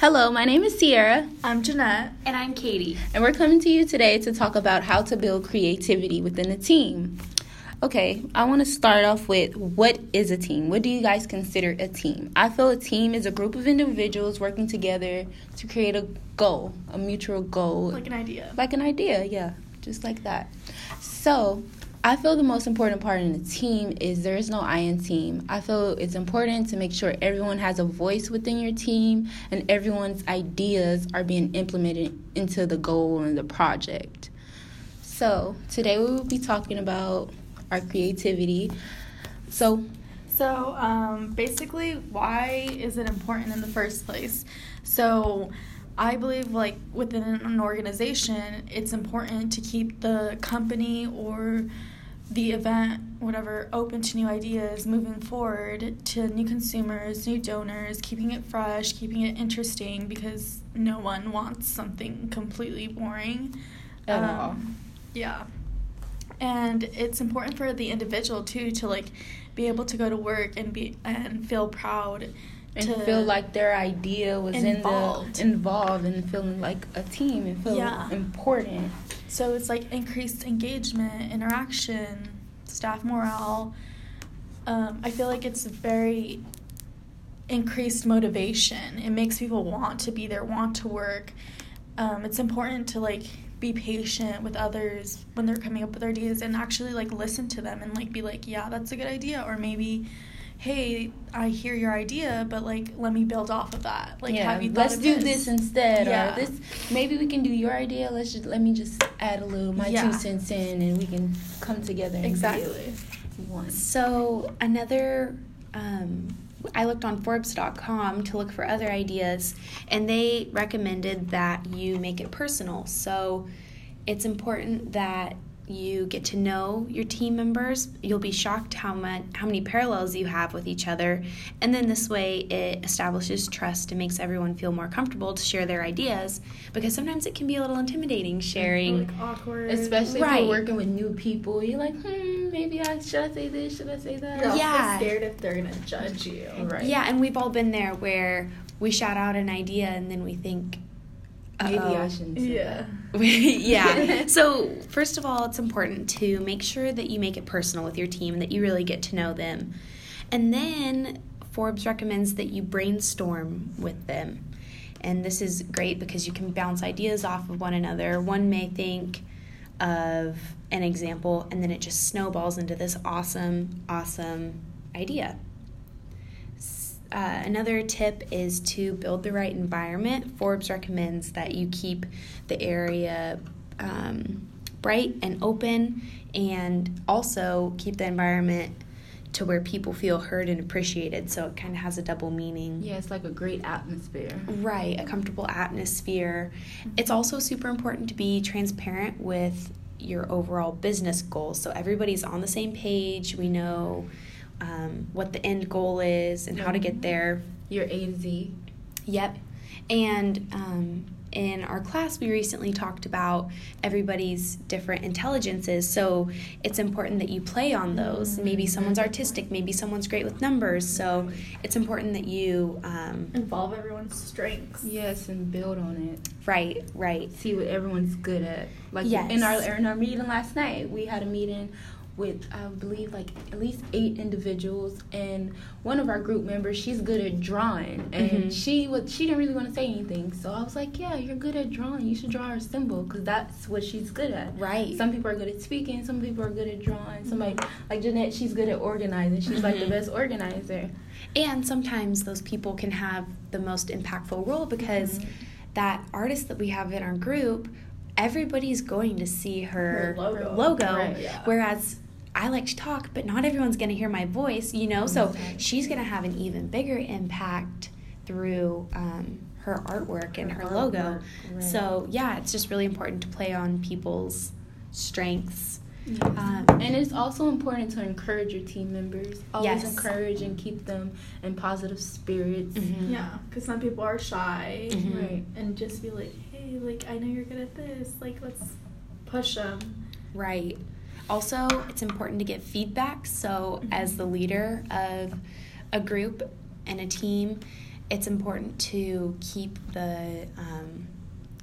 Hello, my name is Sierra, I'm Jeanette. And I'm Katie. and we're coming to you today to talk about how to build creativity within a team. Okay, I want to start off with what is a team? What do you guys consider a team? I feel a team is a group of individuals working together to create a goal, a mutual goal, Like an idea. like an idea, yeah, just like that. So, I feel the most important part in a team is there is no I in team. I feel it's important to make sure everyone has a voice within your team and everyone's ideas are being implemented into the goal and the project. So, today we will be talking about our creativity. So, So, um, basically, why is it important in the first place? So, I believe, like, within an organization, it's important to keep the company or the event, whatever, open to new ideas, moving forward to new consumers, new donors, keeping it fresh, keeping it interesting because no one wants something completely boring. At um, all. Yeah. And it's important for the individual too to like be able to go to work and be and feel proud and to feel like their idea was Involved. in the involved and feeling like a team and feel Yeah. important. So it's like increased engagement, interaction, staff morale. Um, I feel like it's very increased motivation. It makes people want to be there, want to work. Um, it's important to like be patient with others when they're coming up with ideas and actually like listen to them and like be like, yeah, that's a good idea, or maybe. Hey, I hear your idea, but like, let me build off of that. Like, yeah, have you thought let's of do this instead, Yeah. or this. Maybe we can do your idea. Let's just let me just add a little my Yeah. two cents in, and we can come together. And Exactly. one. So, another, um, I looked on Forbes.com to look for other ideas, and they recommended that you make it personal. So, it's important that you get to know your team members. You'll be shocked how much how many parallels you have with each other, and then this way it establishes trust and makes everyone feel more comfortable to share their ideas. Because sometimes it can be a little intimidating sharing. Like awkward. Especially if you're working with new people, you're like, hmm, maybe I should I say this? Should I say that? You're also Yeah. scared if they're gonna judge you. Right. Yeah, and we've all been there where we shout out an idea and then we think, Maybe I "Uh-oh." shouldn't say Yeah. yeah. So, first of all, it's important to make sure that you make it personal with your team and that you really get to know them. And then Forbes recommends that you brainstorm with them. And this is great because you can bounce ideas off of one another. One may think of an example and then it just snowballs into this awesome, awesome idea. Uh, another tip is to build the right environment. Forbes recommends that you keep the area um, bright and open, and also keep the environment to where people feel heard and appreciated. So it kind of has a double meaning. Yeah, it's like a great atmosphere. Right, a comfortable atmosphere. It's also super important to be transparent with your overall business goals. So everybody's on the same page. We know um, what the end goal is and how to get there. Your A to Z. Yep. And um, in our class, we recently talked about everybody's different intelligences. So it's important that you play on those. Maybe someone's artistic, maybe someone's great with numbers. So it's important that you, um, Involve everyone's strengths. Yes, and build on it. right, right. see what everyone's good at. Like Yes. in our in our meeting last night, we had a meeting with I believe like at least eight individuals, and one of our group members, she's good at drawing, and Mhm. she was she didn't really want to say anything, so I was like, yeah, you're good at drawing. You should draw her symbol because that's what she's good at. Right. Some people are good at speaking. Some people are good at drawing. Somebody like Jeanette, she's good at organizing. She's like the Mhm. best organizer. And sometimes those people can have the most impactful role because Mhm. that artist that we have in our group, everybody's going to see her, Her logo. logo, Right. Yeah. whereas I like to talk, but not everyone's going to hear my voice, you know? So she's going to have an even bigger impact through um, her artwork and her, Her logo. right. So, yeah, it's just really important to play on people's strengths. Um, And it's also important to encourage your team members. Always Yes. encourage and keep them in positive spirits. mhm. Yeah, because some people are shy. Mhm. Right. And just be like, hey, like, I know you're good at this. Like, let's push them. Right. Also, it's important to get feedback. So, as the leader of a group and a team, it's important to keep the um,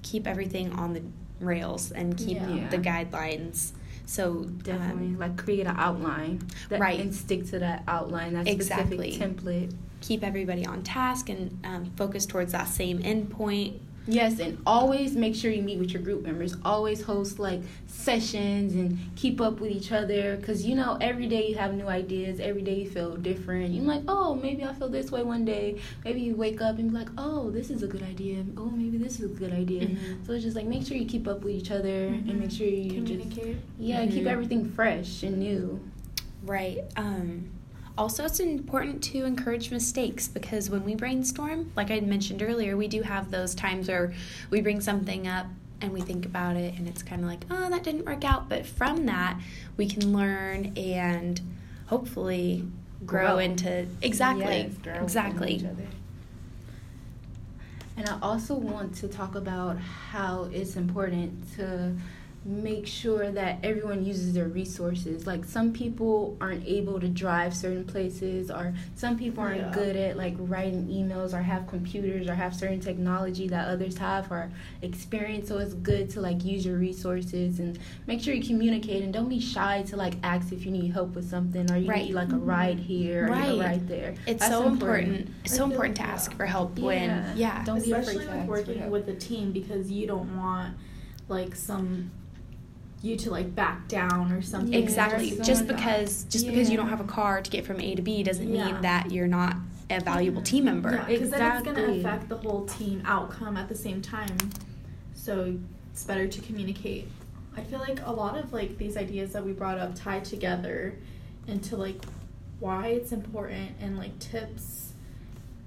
keep everything on the rails and keep Yeah. the guidelines. So Definitely, um, like create an outline, that, Right. and stick to that outline, that Exactly. specific template. keep everybody on task and um, focus towards that same endpoint. Yes, and always make sure you meet with your group members. Always host like sessions and keep up with each other because you know every day you have new ideas. Every day you feel different. You're like, oh, maybe I feel this way one day. Maybe you wake up and be like, oh, this is a good idea. Oh, maybe this is a good idea. Mhm. So it's just like make sure you keep up with each other and make sure you just communicate. yeah keep Mhm. everything fresh and new. Right. Um, also, it's important to encourage mistakes because when we brainstorm, like I mentioned earlier, we do have those times where we bring something up and we think about it and it's kind of like, oh, that didn't work out. But from that, we can learn and hopefully grow, Grow. into exactly, Yes, exactly. And I also want to talk about how it's important to make sure that everyone uses their resources. Like some people aren't able to drive certain places or some people aren't Yeah. good at like writing emails or have computers or have certain technology that others have or experience. So it's good to like use your resources and make sure you communicate and don't be shy to like ask if you need help with something or you Right. need like a mm-hmm. ride here or Right. a ride there. It's That's so important. It's so important to ask for help Yeah. when, yeah. Don't be afraid Especially to with ask for working help. with a team because you don't want like some you to like back down or something. Exactly. someone Just not- because just because you don't have a car to get from A to B doesn't Yeah. mean that you're not a valuable team member. Yeah, because then it's gonna affect the whole team outcome at the same time. So it's better to communicate. I feel like a lot of like these ideas that we brought up tie together into like why it's important and like tips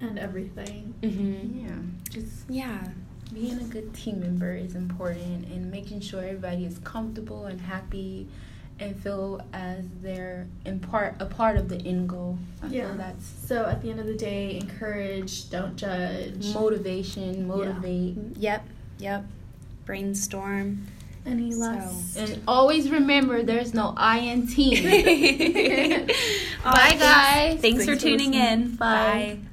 and everything. Mm-hmm. Yeah, just Yeah. Being a good team member is important and making sure everybody is comfortable and happy and feel as they're in part a part of the end goal. I Yeah. that's So at the end of the day, encourage, don't judge. motivation, motivate. Mm-hmm. Yep. Yep. Brainstorm. Any So- last And always remember there's no I in team. Bye, Bye guys. Thanks, for for tuning listening. in. Bye. Bye.